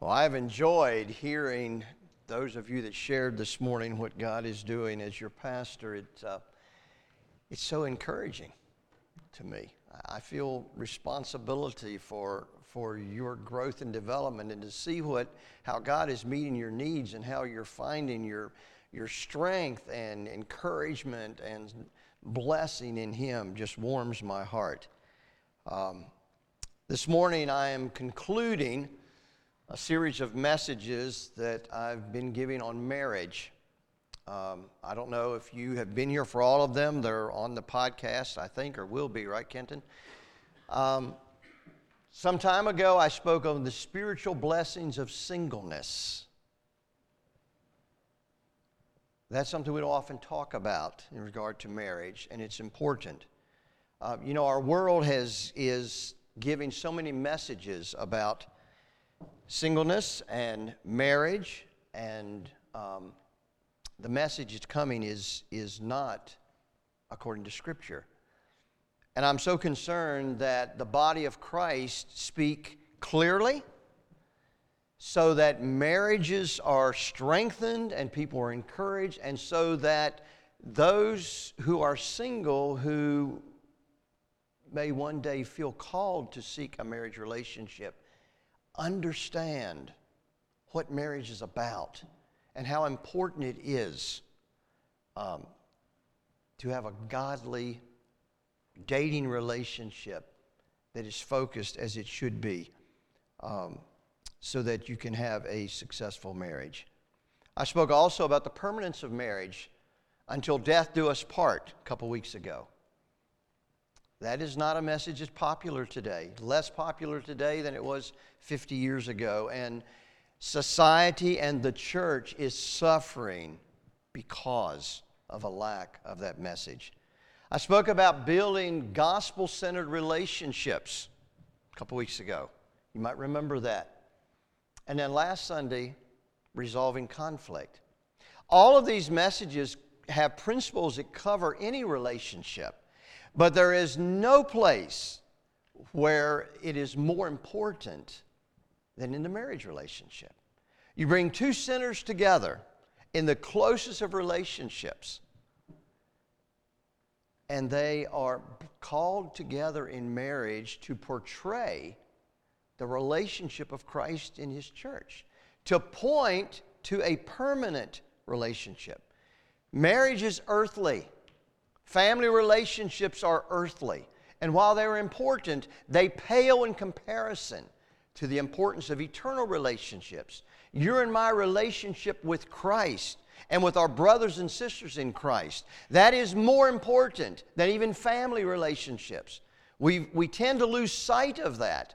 Well, I've enjoyed hearing those of you that shared this morning what God is doing as your pastor. It, uh, it's so encouraging to me. I feel responsibility for, for your growth and development and to see what, how God is meeting your needs and how you're finding your, your strength and encouragement and blessing in Him just warms my heart. Um, this morning I am concluding a series of messages that I've been giving on marriage. Um, I don't know if you have been here for all of them. They're on the podcast, I think, or will be, right, Kenton? Um, some time ago, I spoke on the spiritual blessings of singleness. That's something we don't often talk about in regard to marriage, and it's important. Uh, you know, our world has, is giving so many messages about singleness and marriage, and um, the message that's coming is, is not according to Scripture. And I'm so concerned that the body of Christ speak clearly so that marriages are strengthened and people are encouraged, and so that those who are single who may one day feel called to seek a marriage relationship understand what marriage is about and how important it is um, to have a godly dating relationship that is focused as it should be um, so that you can have a successful marriage. I spoke also about the permanence of marriage until death do us part a couple weeks ago. That is not a message that's popular today, less popular today than it was 50 years ago. And society and the church is suffering because of a lack of that message. I spoke about building gospel centered relationships a couple weeks ago. You might remember that. And then last Sunday, resolving conflict. All of these messages have principles that cover any relationship. But there is no place where it is more important than in the marriage relationship. You bring two sinners together in the closest of relationships, and they are called together in marriage to portray the relationship of Christ in His church, to point to a permanent relationship. Marriage is earthly. Family relationships are earthly. And while they're important, they pale in comparison to the importance of eternal relationships. You're in my relationship with Christ and with our brothers and sisters in Christ. That is more important than even family relationships. We, we tend to lose sight of that,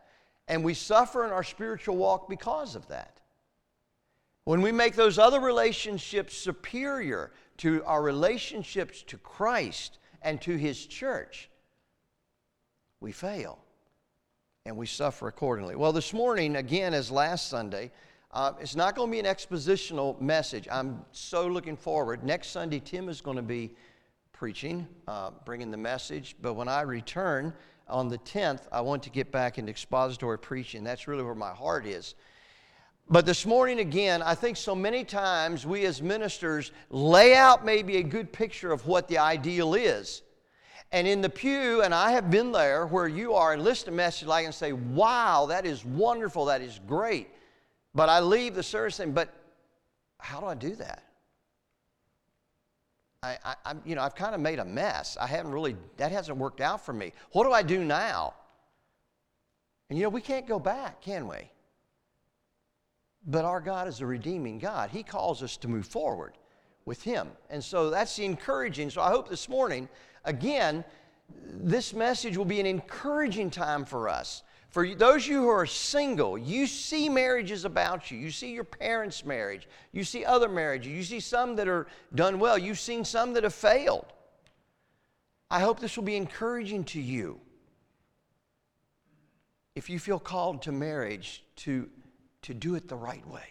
and we suffer in our spiritual walk because of that. When we make those other relationships superior to our relationships to Christ and to His church, we fail and we suffer accordingly. Well, this morning, again, as last Sunday, uh, it's not going to be an expositional message. I'm so looking forward. Next Sunday, Tim is going to be preaching, uh, bringing the message. But when I return on the 10th, I want to get back into expository preaching. That's really where my heart is. But this morning, again, I think so many times we as ministers lay out maybe a good picture of what the ideal is. And in the pew, and I have been there where you are and listen to a message like and say, wow, that is wonderful, that is great. But I leave the service saying, but how do I do that? I, I, you know, I've kind of made a mess. I haven't really, that hasn't worked out for me. What do I do now? And you know, we can't go back, can we? But our God is a redeeming God. He calls us to move forward with Him. And so that's the encouraging. So I hope this morning, again, this message will be an encouraging time for us. For those of you who are single, you see marriages about you. You see your parents' marriage. You see other marriages. You see some that are done well. You've seen some that have failed. I hope this will be encouraging to you. If you feel called to marriage, to to do it the right way.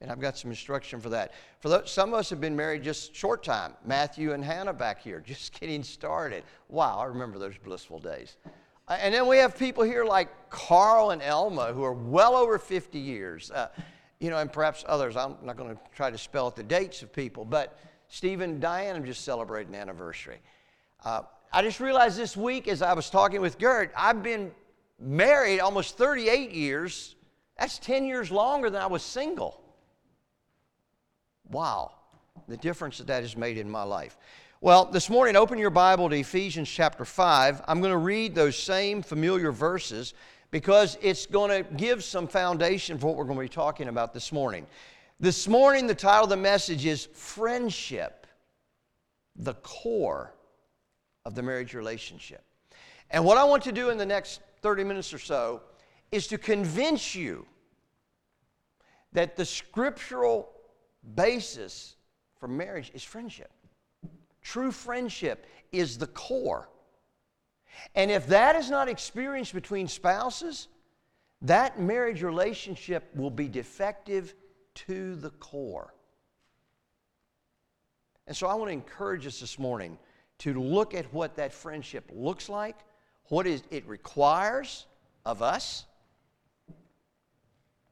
And I've got some instruction for that. For those, some of us have been married just short time. Matthew and Hannah back here, just getting started. Wow, I remember those blissful days. And then we have people here like Carl and Elma who are well over 50 years. Uh, you know, and perhaps others. I'm not going to try to spell out the dates of people, but Stephen and Diane are just celebrating an anniversary. Uh, I just realized this week as I was talking with Gert, I've been married almost 38 years. That's 10 years longer than I was single. Wow, the difference that that has made in my life. Well, this morning, open your Bible to Ephesians chapter 5. I'm going to read those same familiar verses because it's going to give some foundation for what we're going to be talking about this morning. This morning, the title of the message is Friendship, the core of the marriage relationship. And what I want to do in the next 30 minutes or so is to convince you that the scriptural basis for marriage is friendship. True friendship is the core. And if that is not experienced between spouses, that marriage relationship will be defective to the core. And so I want to encourage us this morning to look at what that friendship looks like, what it requires of us,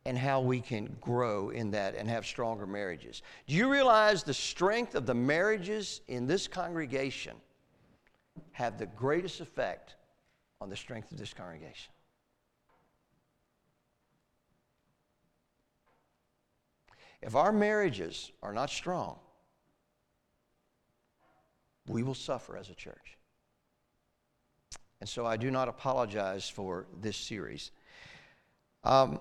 and how we can grow in that and have stronger marriages. Do you realize the strength of the marriages in this congregation have the greatest effect on the strength of this congregation? If our marriages are not strong, we will suffer as a church. And so I do not apologize for this series. Um,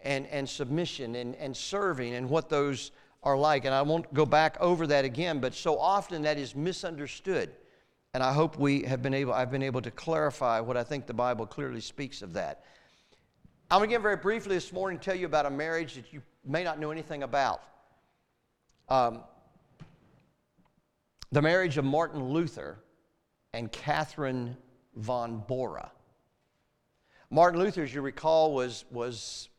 and, and submission and, and serving and what those are like. And I won't go back over that again, but so often that is misunderstood. And I hope we have been able, I've been able to clarify what I think the Bible clearly speaks of that. I'm going to very briefly this morning tell you about a marriage that you may not know anything about. Um, the marriage of Martin Luther and Catherine von Bora. Martin Luther, as you recall, was, was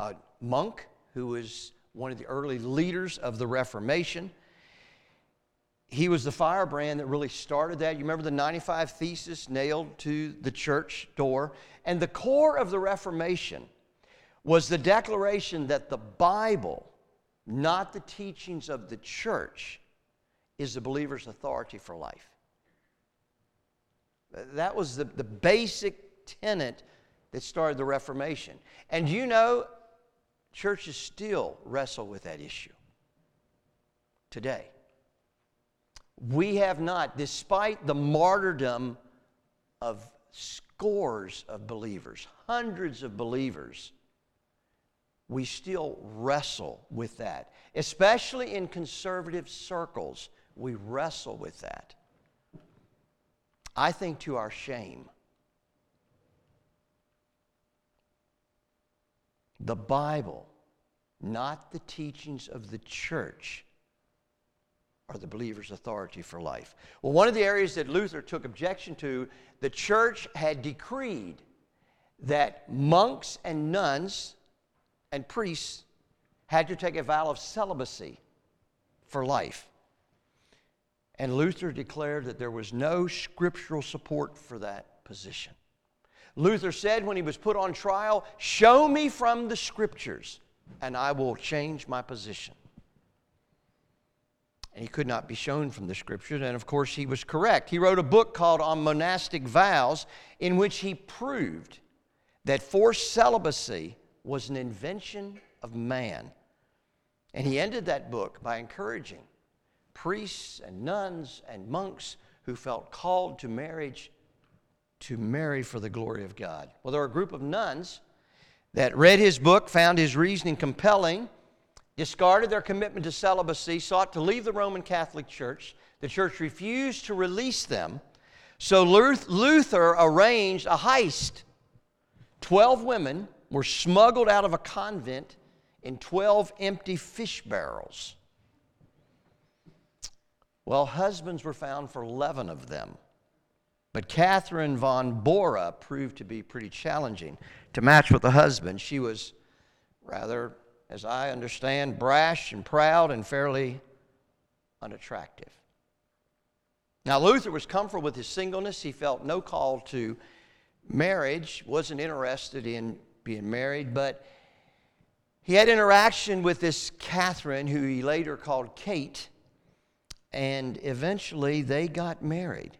a monk who was one of the early leaders of the Reformation. He was the firebrand that really started that. You remember the 95 Theses nailed to the church door? And the core of the Reformation was the declaration that the Bible, not the teachings of the church, is the believer's authority for life. That was the, the basic tenet that started the Reformation. And you know, Churches still wrestle with that issue today. We have not, despite the martyrdom of scores of believers, hundreds of believers, we still wrestle with that. Especially in conservative circles, we wrestle with that. I think to our shame. The Bible, not the teachings of the church, are the believer's authority for life. Well, one of the areas that Luther took objection to, the church had decreed that monks and nuns and priests had to take a vow of celibacy for life. And Luther declared that there was no scriptural support for that position. Luther said when he was put on trial, Show me from the scriptures, and I will change my position. And he could not be shown from the scriptures, and of course, he was correct. He wrote a book called On Monastic Vows, in which he proved that forced celibacy was an invention of man. And he ended that book by encouraging priests and nuns and monks who felt called to marriage to marry for the glory of God. Well, there were a group of nuns that read his book, found his reasoning compelling, discarded their commitment to celibacy, sought to leave the Roman Catholic Church. The church refused to release them. So Luther arranged a heist. Twelve women were smuggled out of a convent in 12 empty fish barrels. Well, husbands were found for 11 of them. But Catherine von Bora proved to be pretty challenging to match with the husband. She was rather, as I understand, brash and proud and fairly unattractive. Now, Luther was comfortable with his singleness. He felt no call to marriage, wasn't interested in being married, but he had interaction with this Catherine, who he later called Kate, and eventually they got married.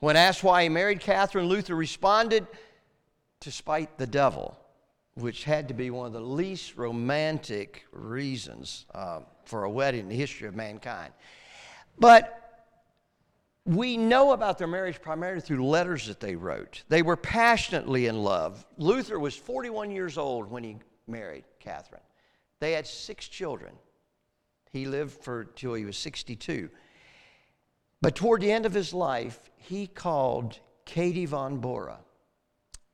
When asked why he married Catherine, Luther responded, to spite the devil, which had to be one of the least romantic reasons uh, for a wedding in the history of mankind. But we know about their marriage primarily through letters that they wrote. They were passionately in love. Luther was 41 years old when he married Catherine. They had six children. He lived for till he was 62. But toward the end of his life, he called Katie von Bora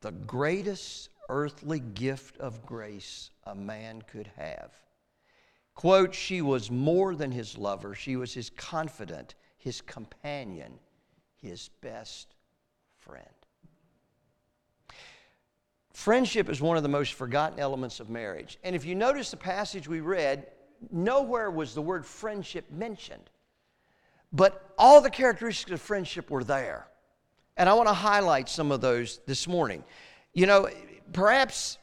the greatest earthly gift of grace a man could have. Quote, she was more than his lover, she was his confidant, his companion, his best friend. Friendship is one of the most forgotten elements of marriage. And if you notice the passage we read, nowhere was the word friendship mentioned. But all the characteristics of friendship were there. And I want to highlight some of those this morning. You know, perhaps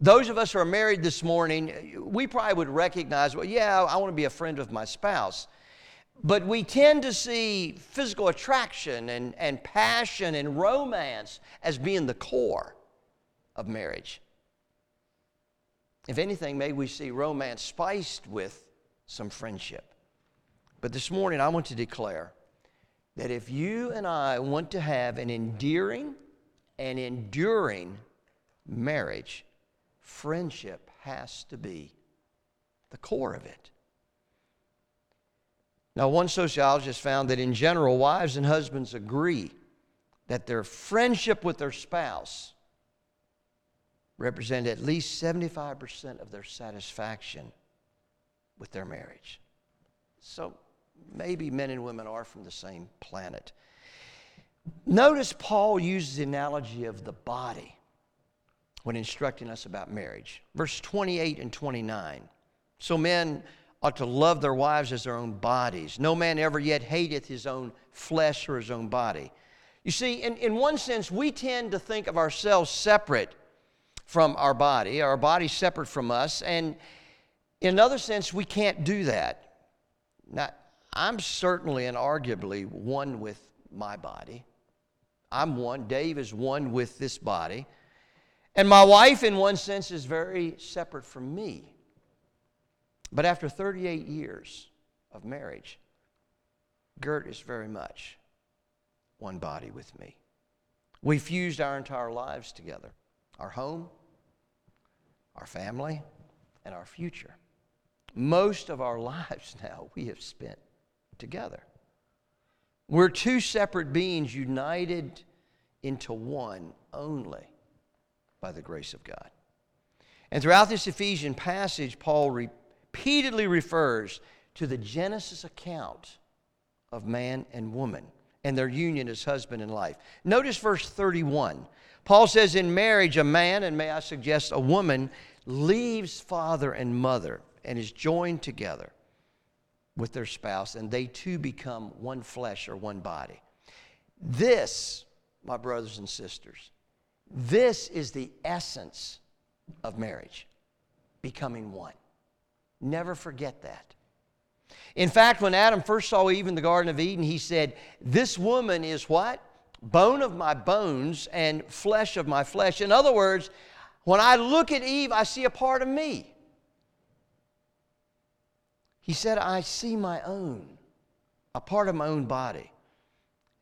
those of us who are married this morning, we probably would recognize, well, yeah, I want to be a friend of my spouse. But we tend to see physical attraction and, and passion and romance as being the core of marriage. If anything, maybe we see romance spiced with some friendship. But this morning, I want to declare that if you and I want to have an endearing and enduring marriage, friendship has to be the core of it. Now, one sociologist found that in general, wives and husbands agree that their friendship with their spouse represent at least 75% of their satisfaction with their marriage. So maybe men and women are from the same planet. Notice Paul uses the analogy of the body when instructing us about marriage. Verse 28 and 29. So men ought to love their wives as their own bodies. No man ever yet hateth his own flesh or his own body. You see, in, in one sense, we tend to think of ourselves separate from our body, our body separate from us, and in another sense, we can't do that. Now, I'm certainly and arguably one with my body. I'm one. Dave is one with this body. And my wife, in one sense, is very separate from me. But after 38 years of marriage, Gert is very much one body with me. We fused our entire lives together our home, our family, and our future. Most of our lives now we have spent together. We're two separate beings united into one only by the grace of God. And throughout this Ephesian passage, Paul repeatedly refers to the Genesis account of man and woman and their union as husband and wife. Notice verse 31. Paul says, In marriage, a man, and may I suggest a woman, leaves father and mother and is joined together with their spouse, and they too become one flesh or one body. This, my brothers and sisters, this is the essence of marriage becoming one. Never forget that. In fact, when Adam first saw Eve in the Garden of Eden, he said, This woman is what? Bone of my bones and flesh of my flesh. In other words, when I look at Eve, I see a part of me. He said, I see my own, a part of my own body.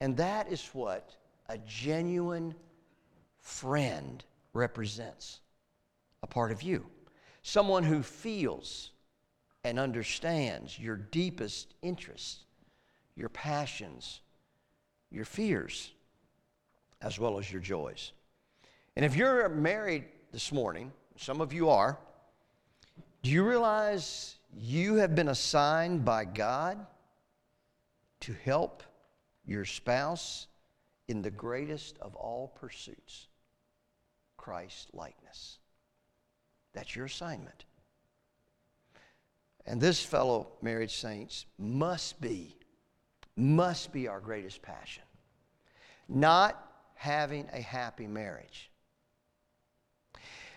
And that is what a genuine friend represents a part of you. Someone who feels and understands your deepest interests, your passions, your fears, as well as your joys. And if you're married this morning, some of you are, do you realize you have been assigned by God to help your spouse in the greatest of all pursuits Christ likeness? That's your assignment. And this fellow married saints must be, must be our greatest passion. Not having a happy marriage.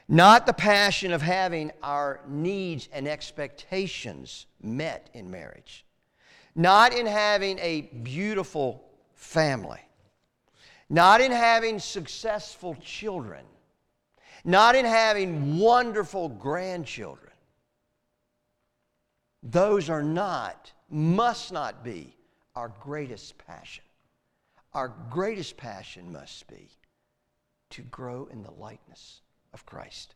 Not the passion of having our needs and expectations met in marriage. Not in having a beautiful family. Not in having successful children. Not in having wonderful grandchildren. Those are not, must not be, our greatest passion. Our greatest passion must be to grow in the likeness of Christ.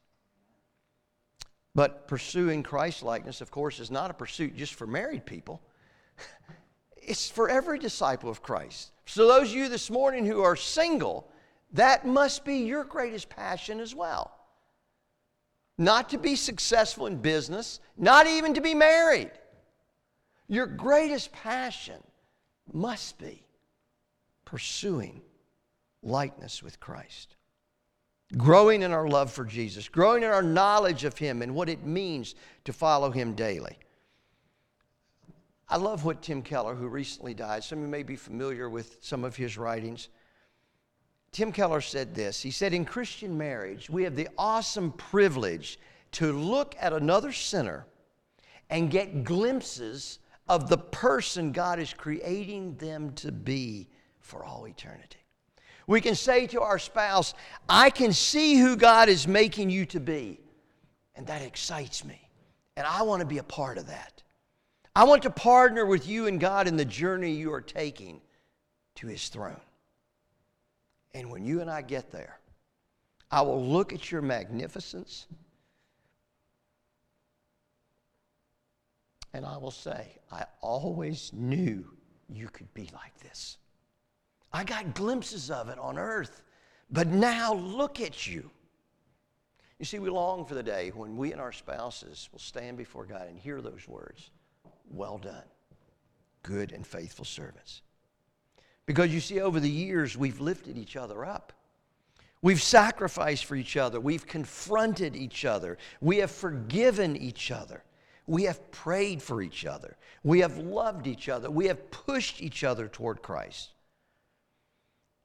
But pursuing Christ likeness, of course, is not a pursuit just for married people. It's for every disciple of Christ. So, those of you this morning who are single, that must be your greatest passion as well. Not to be successful in business, not even to be married. Your greatest passion must be pursuing likeness with Christ. Growing in our love for Jesus, growing in our knowledge of Him and what it means to follow Him daily. I love what Tim Keller, who recently died, some of you may be familiar with some of his writings. Tim Keller said this He said, In Christian marriage, we have the awesome privilege to look at another sinner and get glimpses of the person God is creating them to be for all eternity. We can say to our spouse, I can see who God is making you to be. And that excites me. And I want to be a part of that. I want to partner with you and God in the journey you are taking to His throne. And when you and I get there, I will look at your magnificence and I will say, I always knew you could be like this. I got glimpses of it on earth, but now look at you. You see, we long for the day when we and our spouses will stand before God and hear those words Well done, good and faithful servants. Because you see, over the years, we've lifted each other up. We've sacrificed for each other. We've confronted each other. We have forgiven each other. We have prayed for each other. We have loved each other. We have pushed each other toward Christ.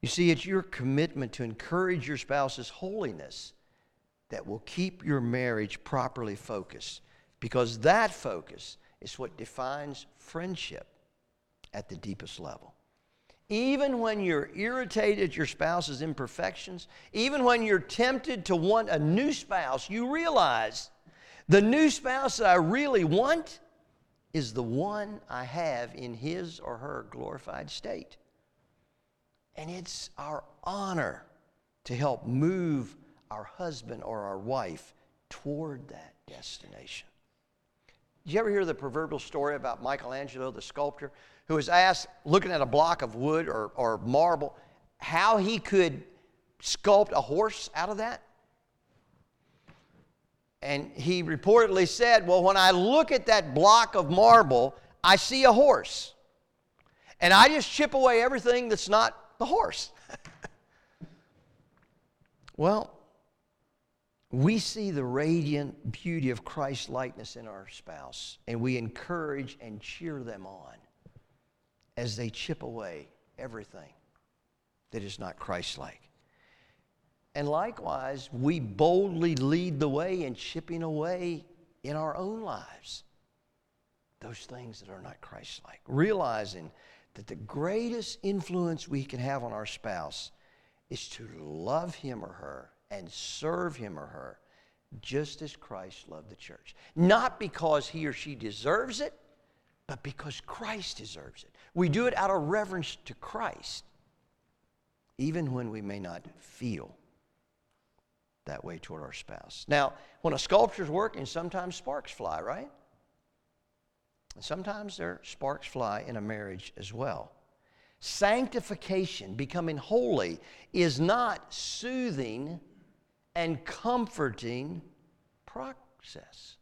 You see, it's your commitment to encourage your spouse's holiness that will keep your marriage properly focused because that focus is what defines friendship at the deepest level. Even when you're irritated at your spouse's imperfections, even when you're tempted to want a new spouse, you realize the new spouse that I really want is the one I have in his or her glorified state. And it's our honor to help move our husband or our wife toward that destination. Did you ever hear the proverbial story about Michelangelo, the sculptor, who was asked, looking at a block of wood or, or marble, how he could sculpt a horse out of that? And he reportedly said, Well, when I look at that block of marble, I see a horse. And I just chip away everything that's not the horse. well, we see the radiant beauty of Christ's likeness in our spouse, and we encourage and cheer them on as they chip away everything that is not Christ like. And likewise, we boldly lead the way in chipping away in our own lives those things that are not Christ like, realizing that the greatest influence we can have on our spouse is to love him or her and serve him or her just as Christ loved the church. Not because he or she deserves it, but because Christ deserves it. We do it out of reverence to Christ, even when we may not feel that way toward our spouse. Now, when a sculpture's working, sometimes sparks fly, right? And sometimes there sparks fly in a marriage as well. Sanctification, becoming holy, is not soothing and comforting process.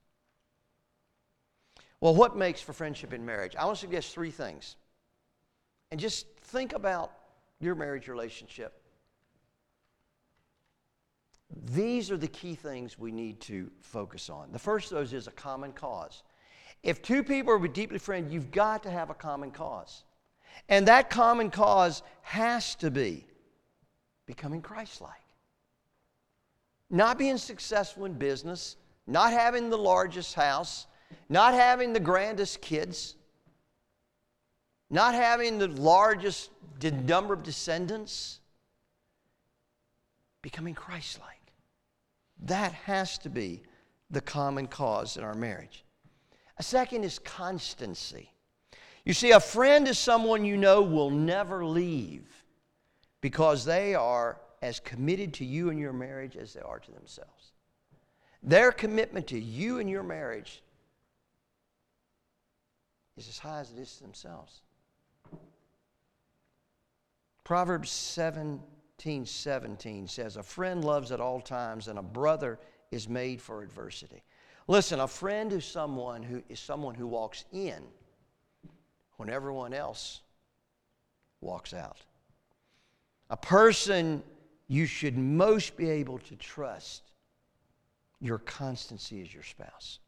Well, what makes for friendship in marriage? I want to suggest three things. And just think about your marriage relationship. These are the key things we need to focus on. The first of those is a common cause. If two people are deeply friends, you've got to have a common cause. And that common cause has to be becoming Christ like. Not being successful in business, not having the largest house, not having the grandest kids, not having the largest number of descendants, becoming Christ like. That has to be the common cause in our marriage. A second is constancy. You see, a friend is someone you know will never leave because they are as committed to you and your marriage as they are to themselves. Their commitment to you and your marriage is as high as it is to themselves. Proverbs 17 17 says, A friend loves at all times, and a brother is made for adversity. Listen, a friend is someone who is someone who walks in when everyone else walks out. A person you should most be able to trust your constancy as your spouse.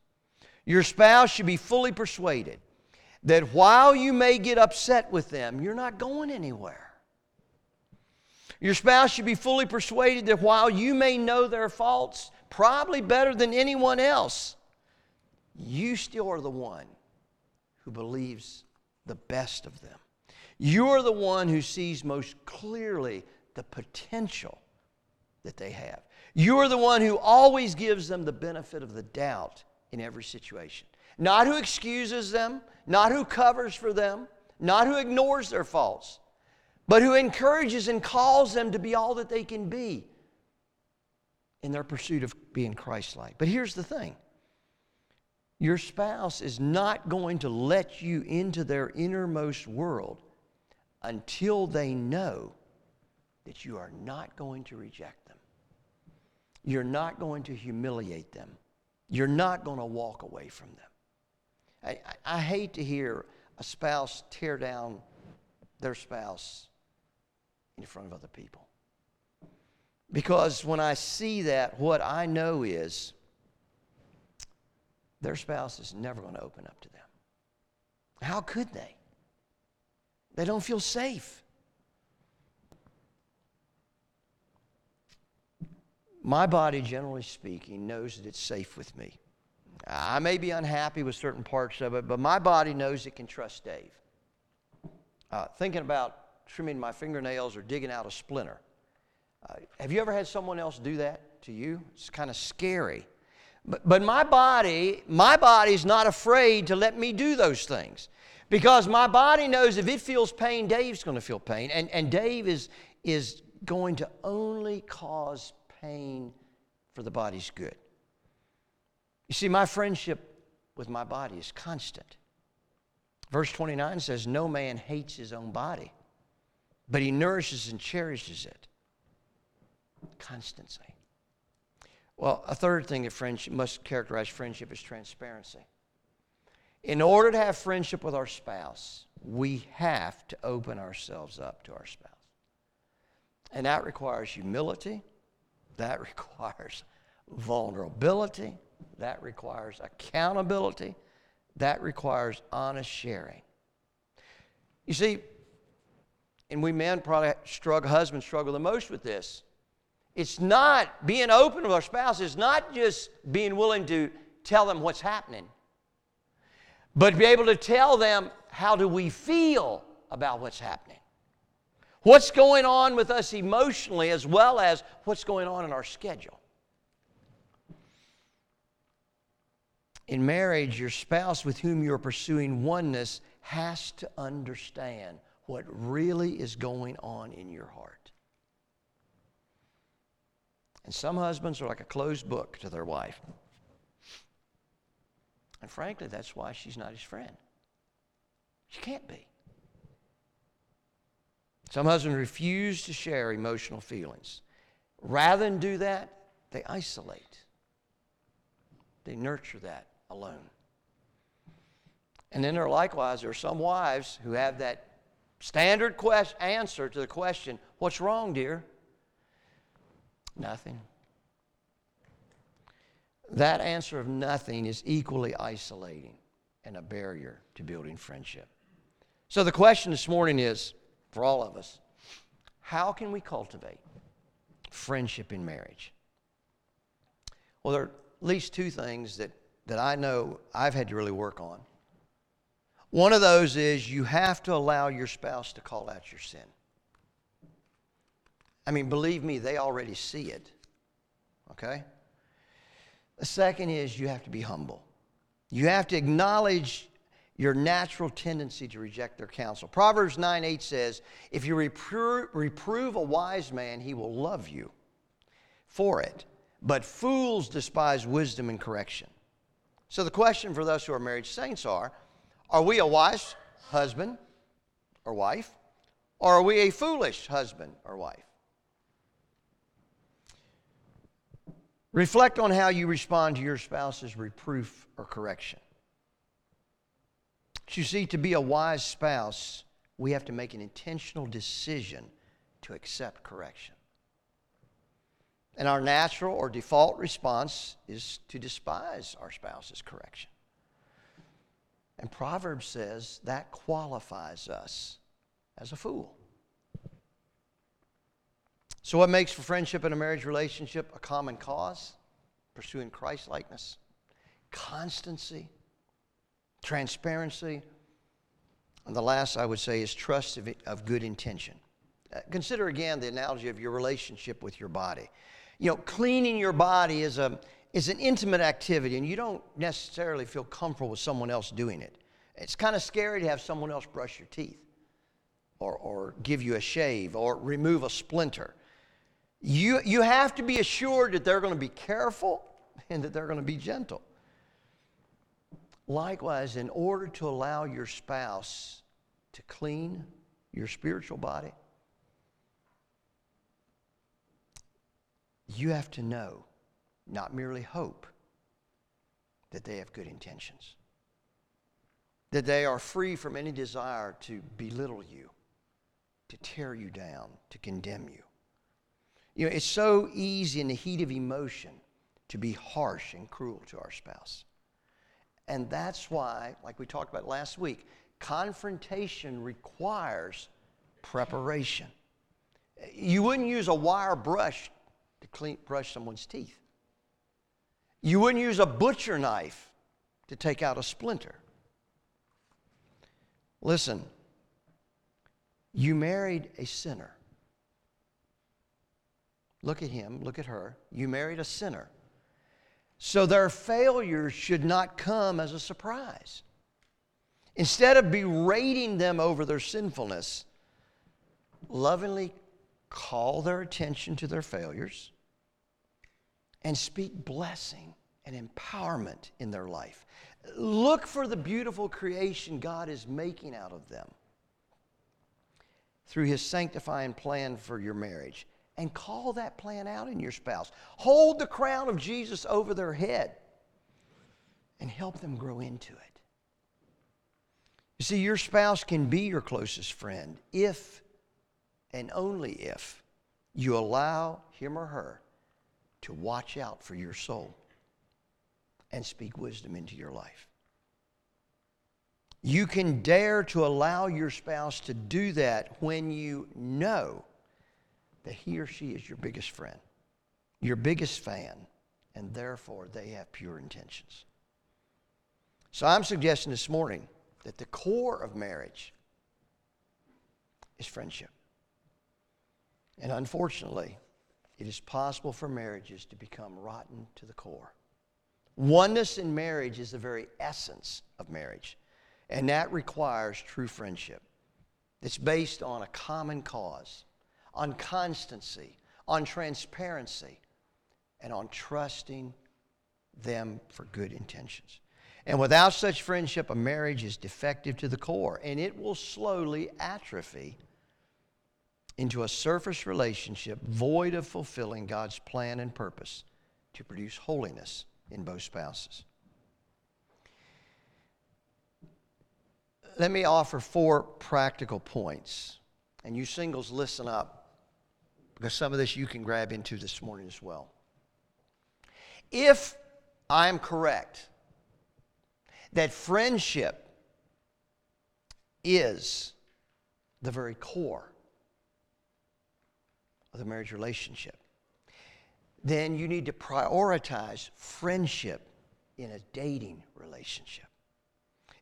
Your spouse should be fully persuaded that while you may get upset with them, you're not going anywhere. Your spouse should be fully persuaded that while you may know their faults, probably better than anyone else, you still are the one who believes the best of them. You're the one who sees most clearly the potential that they have. You're the one who always gives them the benefit of the doubt in every situation. Not who excuses them, not who covers for them, not who ignores their faults, but who encourages and calls them to be all that they can be in their pursuit of being Christ like. But here's the thing your spouse is not going to let you into their innermost world until they know that you are not going to reject them. You're not going to humiliate them. You're not going to walk away from them. I, I, hate to hear a spouse tear down their spouse in front of other people. Because when I see that, what I know is their spouse is never going to open up to them. How could they? They don't feel safe. My body, generally speaking, knows that it's safe with me. I may be unhappy with certain parts of it, but my body knows it can trust Dave. Uh, thinking about trimming my fingernails or digging out a splinter. Uh, have you ever had someone else do that to you? It's kind of scary. But, but my body, my body's not afraid to let me do those things. Because my body knows if it feels pain, Dave's going to feel pain. And, and Dave is, is going to only cause pain for the body's good. You see, my friendship with my body is constant. Verse 29 says, No man hates his own body, but he nourishes and cherishes it. Constancy. Well, a third thing that friendship must characterize friendship is transparency. In order to have friendship with our spouse, we have to open ourselves up to our spouse. And that requires humility, that requires vulnerability, that requires accountability, that requires honest sharing. You see, and we men probably struggle, husbands struggle the most with this. It's not being open with our spouse, it's not just being willing to tell them what's happening, but be able to tell them how do we feel about what's happening. What's going on with us emotionally as well as what's going on in our schedule. In marriage, your spouse with whom you're pursuing oneness has to understand what really is going on in your heart. And some husbands are like a closed book to their wife. And frankly, that's why she's not his friend. She can't be. Some husbands refuse to share emotional feelings. Rather than do that, they isolate, they nurture that alone. And then there likewise, there are some wives who have that standard quest- answer to the question, What's wrong, dear? Nothing. That answer of nothing is equally isolating and a barrier to building friendship. So the question this morning is for all of us how can we cultivate friendship in marriage? Well, there are at least two things that, that I know I've had to really work on. One of those is you have to allow your spouse to call out your sin. I mean, believe me, they already see it. Okay? The second is you have to be humble. You have to acknowledge your natural tendency to reject their counsel. Proverbs 9 8 says, If you reprove, reprove a wise man, he will love you for it. But fools despise wisdom and correction. So the question for those who are married saints are are we a wise husband or wife? Or are we a foolish husband or wife? Reflect on how you respond to your spouse's reproof or correction. You see, to be a wise spouse, we have to make an intentional decision to accept correction. And our natural or default response is to despise our spouse's correction. And Proverbs says that qualifies us as a fool. So, what makes for friendship in a marriage relationship a common cause? Pursuing Christ likeness, constancy, transparency, and the last I would say is trust of, of good intention. Uh, consider again the analogy of your relationship with your body. You know, cleaning your body is a, is an intimate activity, and you don't necessarily feel comfortable with someone else doing it. It's kind of scary to have someone else brush your teeth or, or give you a shave or remove a splinter. You, you have to be assured that they're going to be careful and that they're going to be gentle. Likewise, in order to allow your spouse to clean your spiritual body, you have to know not merely hope, that they have good intentions, that they are free from any desire to belittle you, to tear you down, to condemn you. You know, it's so easy in the heat of emotion to be harsh and cruel to our spouse. And that's why, like we talked about last week, confrontation requires preparation. You wouldn't use a wire brush to clean, brush someone's teeth. You wouldn't use a butcher knife to take out a splinter. Listen, you married a sinner. Look at him, look at her. You married a sinner. So their failures should not come as a surprise. Instead of berating them over their sinfulness, lovingly call their attention to their failures and speak blessing and empowerment in their life. Look for the beautiful creation God is making out of them through His sanctifying plan for your marriage. And call that plan out in your spouse. Hold the crown of Jesus over their head and help them grow into it. You see, your spouse can be your closest friend if and only if you allow him or her to watch out for your soul and speak wisdom into your life. You can dare to allow your spouse to do that when you know that he or she is your biggest friend, your biggest fan, and therefore they have pure intentions. So I'm suggesting this morning that the core of marriage is friendship. And unfortunately, it is possible for marriages to become rotten to the core. Oneness in marriage is the very essence of marriage, and that requires true friendship. It's based on a common cause, on constancy, on transparency, and on trusting them for good intentions. And without such friendship, a marriage is defective to the core, and it will slowly atrophy into a surface relationship void of fulfilling God's plan and purpose to produce holiness in both spouses. Let me offer four practical points. And you singles, listen up, because some of this you can grab into this morning as well. If I'm correct that friendship is the very core of the marriage relationship, then you need to prioritize friendship in a dating relationship.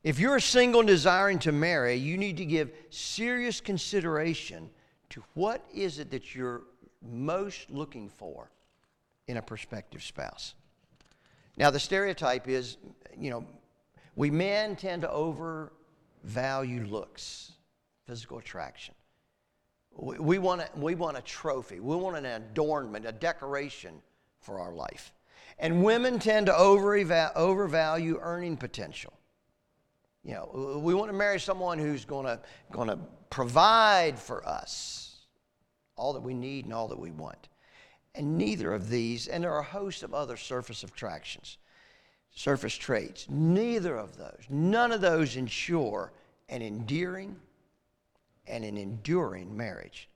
If you're single and desiring to marry, you need to give serious consideration to what is it that you're most looking for in a prospective spouse. Now, the stereotype is, you know, we men tend to overvalue looks, physical attraction. We, we, want a, we want a trophy, we want an adornment, a decoration for our life. And women tend to overvalue earning potential. You know, we want to marry someone who's going to, going to provide for us all that we need and all that we want. And neither of these, and there are a host of other surface attractions, surface traits, neither of those, none of those ensure an endearing and an enduring marriage.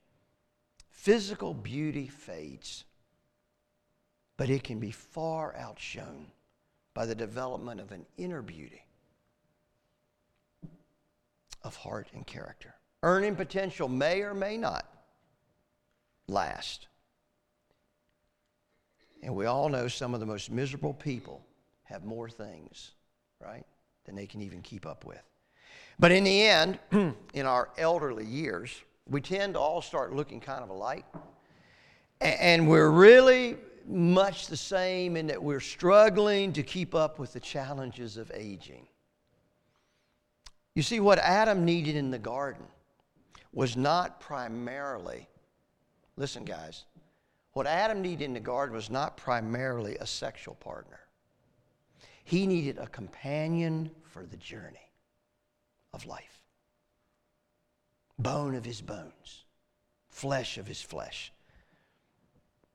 Physical beauty fades, but it can be far outshone by the development of an inner beauty of heart and character. Earning potential may or may not last. And we all know some of the most miserable people have more things, right, than they can even keep up with. But in the end, in our elderly years, we tend to all start looking kind of alike. And we're really much the same in that we're struggling to keep up with the challenges of aging. You see, what Adam needed in the garden was not primarily, listen, guys, what Adam needed in the garden was not primarily a sexual partner. He needed a companion for the journey of life. Bone of his bones, flesh of his flesh.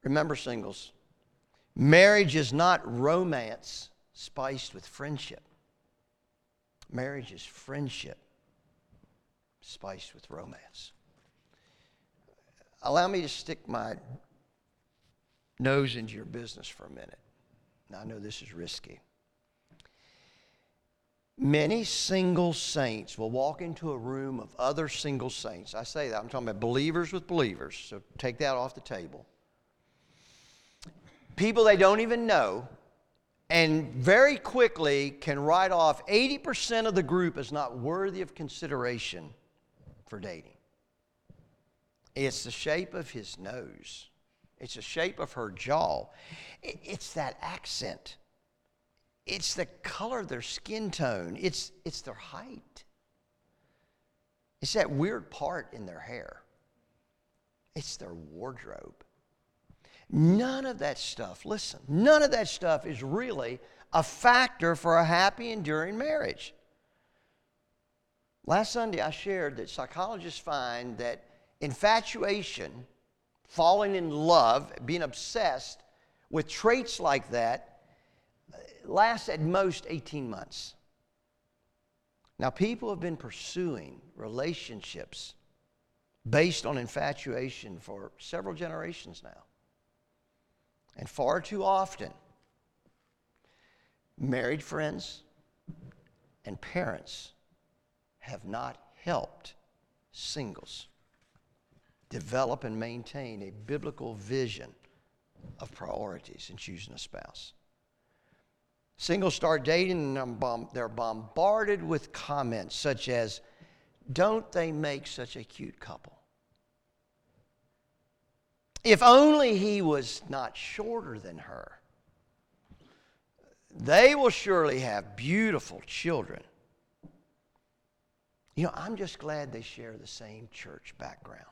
Remember, singles, marriage is not romance spiced with friendship. Marriage is friendship spiced with romance. Allow me to stick my nose into your business for a minute. Now, I know this is risky. Many single saints will walk into a room of other single saints. I say that, I'm talking about believers with believers, so take that off the table. People they don't even know, and very quickly can write off 80% of the group as not worthy of consideration for dating. It's the shape of his nose, it's the shape of her jaw, it's that accent. It's the color of their skin tone. It's, it's their height. It's that weird part in their hair. It's their wardrobe. None of that stuff, listen, none of that stuff is really a factor for a happy, enduring marriage. Last Sunday, I shared that psychologists find that infatuation, falling in love, being obsessed with traits like that lasts at most 18 months. Now, people have been pursuing relationships based on infatuation for several generations now. And far too often, married friends and parents have not helped singles develop and maintain a biblical vision of priorities in choosing a spouse. Singles start dating and they're bombarded with comments such as, Don't they make such a cute couple? If only he was not shorter than her. They will surely have beautiful children. You know, I'm just glad they share the same church background.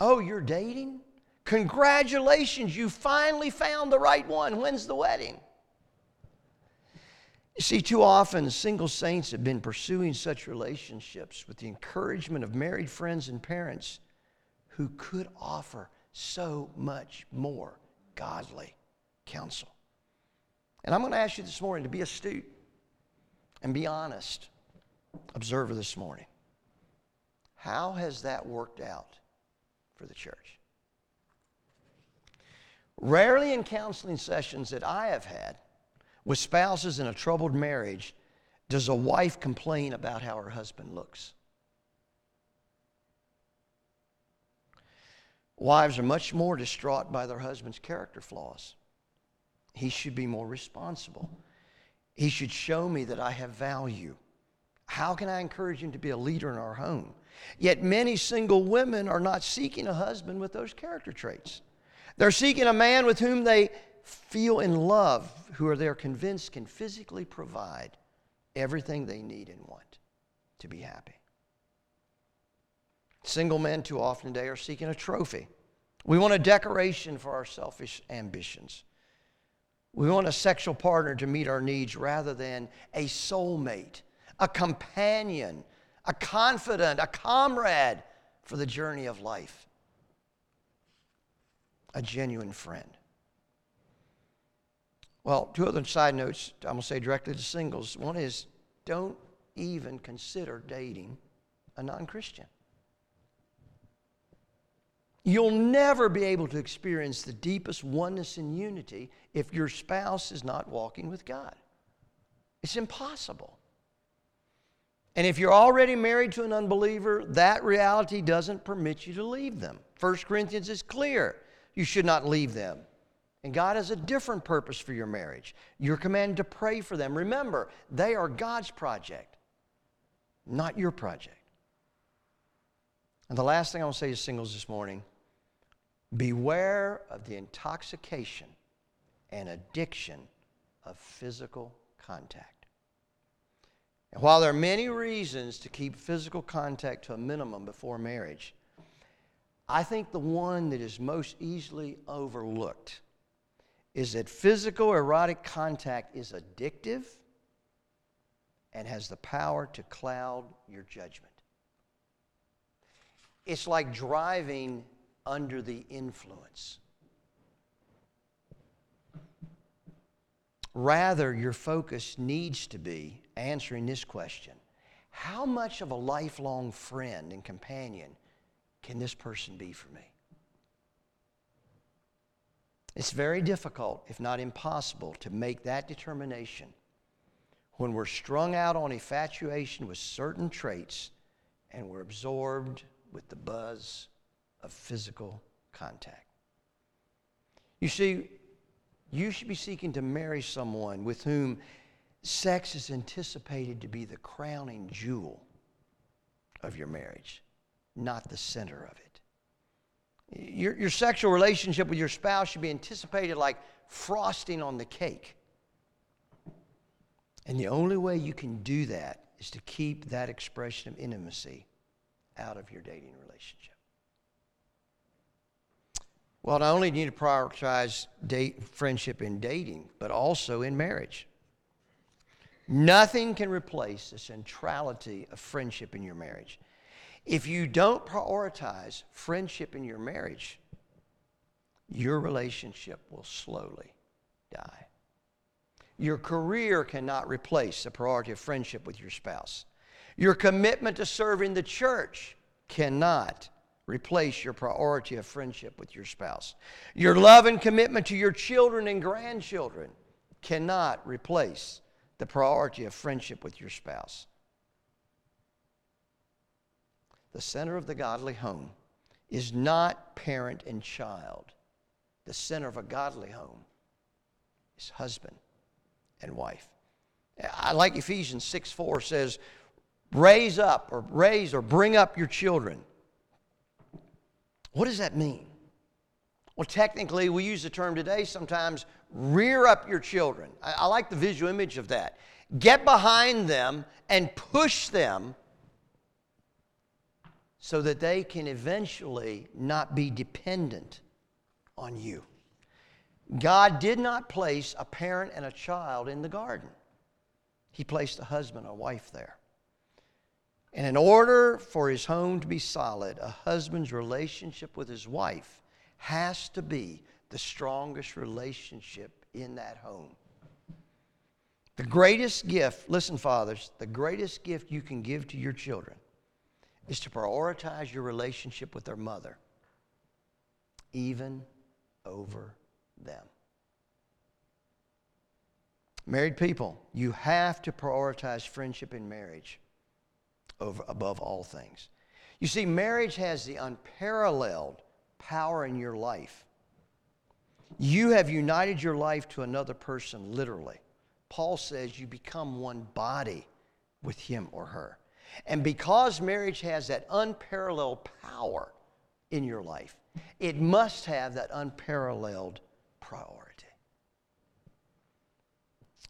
Oh, you're dating? Congratulations, you finally found the right one. When's the wedding? You see, too often single saints have been pursuing such relationships with the encouragement of married friends and parents who could offer so much more godly counsel. And I'm going to ask you this morning to be astute and be honest observer this morning. How has that worked out for the church? Rarely in counseling sessions that I have had with spouses in a troubled marriage does a wife complain about how her husband looks. Wives are much more distraught by their husband's character flaws. He should be more responsible. He should show me that I have value. How can I encourage him to be a leader in our home? Yet many single women are not seeking a husband with those character traits. They're seeking a man with whom they feel in love, who are they're convinced can physically provide everything they need and want to be happy. Single men too often today are seeking a trophy. We want a decoration for our selfish ambitions. We want a sexual partner to meet our needs rather than a soulmate, a companion, a confidant, a comrade for the journey of life, a genuine friend. Well, two other side notes I'm going to say directly to singles. One is don't even consider dating a non Christian. You'll never be able to experience the deepest oneness and unity if your spouse is not walking with God. It's impossible. And if you're already married to an unbeliever, that reality doesn't permit you to leave them. 1 Corinthians is clear you should not leave them. And God has a different purpose for your marriage. You're commanded to pray for them. Remember, they are God's project, not your project. And the last thing I want to say to singles this morning beware of the intoxication and addiction of physical contact. And while there are many reasons to keep physical contact to a minimum before marriage, I think the one that is most easily overlooked is that physical erotic contact is addictive and has the power to cloud your judgment. It's like driving under the influence. Rather, your focus needs to be answering this question How much of a lifelong friend and companion can this person be for me? It's very difficult, if not impossible, to make that determination when we're strung out on infatuation with certain traits and we're absorbed with the buzz of physical contact. You see, you should be seeking to marry someone with whom sex is anticipated to be the crowning jewel of your marriage, not the center of it. Your, your sexual relationship with your spouse should be anticipated like frosting on the cake. And the only way you can do that is to keep that expression of intimacy out of your dating relationship. Well, not only do you need to prioritize date, friendship in dating, but also in marriage. Nothing can replace the centrality of friendship in your marriage. If you don't prioritize friendship in your marriage, your relationship will slowly die. Your career cannot replace the priority of friendship with your spouse. Your commitment to serving the church cannot replace your priority of friendship with your spouse. Your love and commitment to your children and grandchildren cannot replace the priority of friendship with your spouse. The center of the godly home is not parent and child. The center of a godly home is husband and wife. I like Ephesians 6 4 says, raise up or raise or bring up your children. What does that mean? Well, technically, we use the term today sometimes rear up your children. I, I like the visual image of that. Get behind them and push them so that they can eventually not be dependent on you. God did not place a parent and a child in the garden, He placed a husband and a wife there. And in order for his home to be solid, a husband's relationship with his wife has to be the strongest relationship in that home. The greatest gift, listen, fathers, the greatest gift you can give to your children is to prioritize your relationship with their mother, even over them. Married people, you have to prioritize friendship in marriage over, above all things. You see, marriage has the unparalleled power in your life. You have united your life to another person, literally. Paul says you become one body with him or her. And because marriage has that unparalleled power in your life, it must have that unparalleled priority.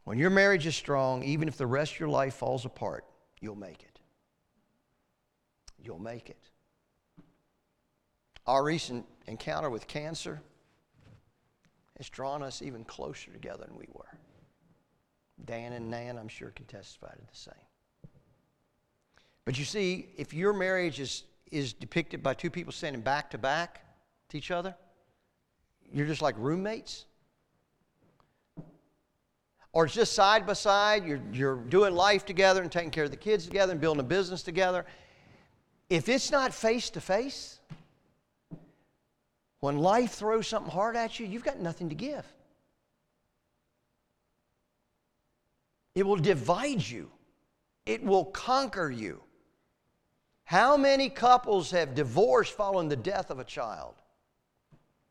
When your marriage is strong, even if the rest of your life falls apart, you'll make it. You'll make it. Our recent encounter with cancer has drawn us even closer together than we were. Dan and Nan, I'm sure, can testify to the same. But you see, if your marriage is, is depicted by two people standing back to back to each other, you're just like roommates. Or it's just side by side, you're, you're doing life together and taking care of the kids together and building a business together. If it's not face to face, when life throws something hard at you, you've got nothing to give. It will divide you, it will conquer you. How many couples have divorced following the death of a child,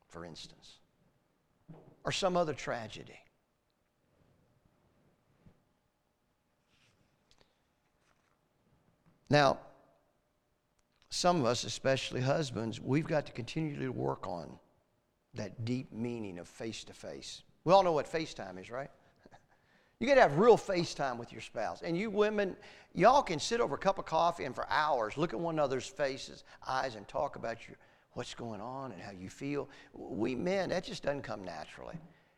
for instance, or some other tragedy? Now, some of us, especially husbands, we've got to continually work on that deep meaning of face to face. We all know what FaceTime is, right? You got to have real FaceTime with your spouse. And you women, y'all can sit over a cup of coffee and for hours look at one another's faces, eyes, and talk about your, what's going on and how you feel. We men, that just doesn't come naturally.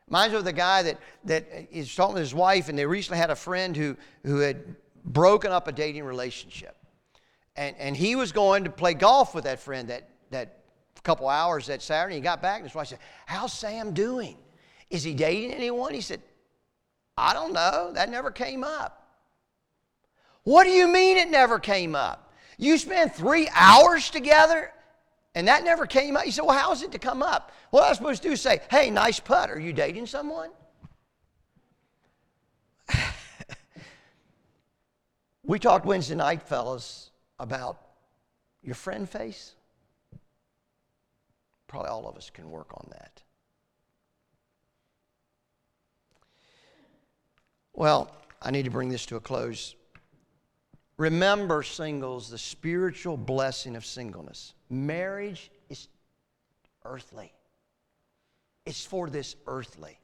Reminds me of the guy that, that uh, is talking with his wife, and they recently had a friend who, who had broken up a dating relationship. And, and he was going to play golf with that friend that, that couple hours that Saturday. He got back, and his wife said, How's Sam doing? Is he dating anyone? He said, I don't know. That never came up. What do you mean it never came up? You spent three hours together and that never came up. You said, Well, how is it to come up? What I was supposed to do is say, Hey, nice putt. Are you dating someone? we talked Wednesday night, fellas, about your friend face. Probably all of us can work on that. Well, I need to bring this to a close. Remember, singles, the spiritual blessing of singleness. Marriage is earthly, it's for this earthly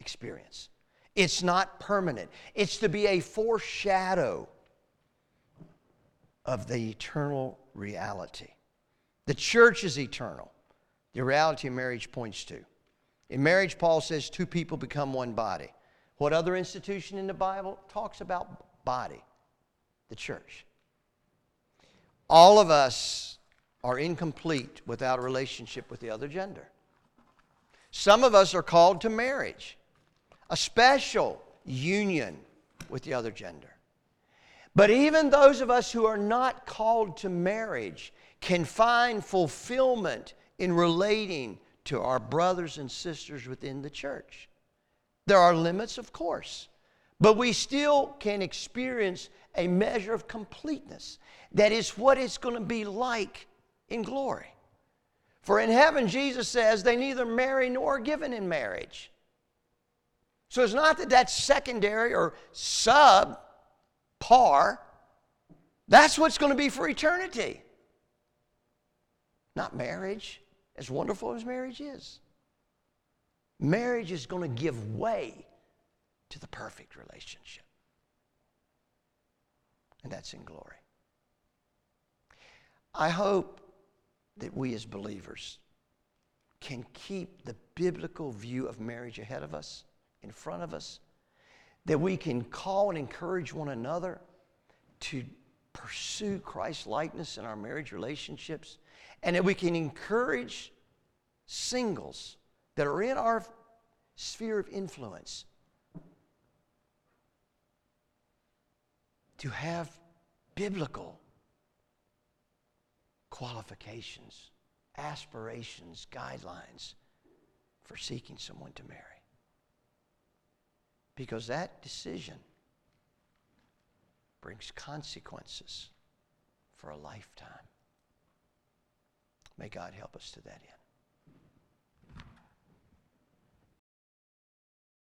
experience. It's not permanent, it's to be a foreshadow of the eternal reality. The church is eternal. The reality of marriage points to. In marriage, Paul says two people become one body. What other institution in the Bible talks about body? The church. All of us are incomplete without a relationship with the other gender. Some of us are called to marriage, a special union with the other gender. But even those of us who are not called to marriage can find fulfillment in relating to our brothers and sisters within the church. There are limits, of course, but we still can experience a measure of completeness. That is what it's going to be like in glory. For in heaven, Jesus says, they neither marry nor are given in marriage. So it's not that that's secondary or sub par. That's what's going to be for eternity. Not marriage, as wonderful as marriage is. Marriage is going to give way to the perfect relationship. And that's in glory. I hope that we as believers can keep the biblical view of marriage ahead of us, in front of us, that we can call and encourage one another to pursue Christ likeness in our marriage relationships, and that we can encourage singles that are in our sphere of influence to have biblical qualifications, aspirations, guidelines for seeking someone to marry. Because that decision brings consequences for a lifetime. May God help us to that end.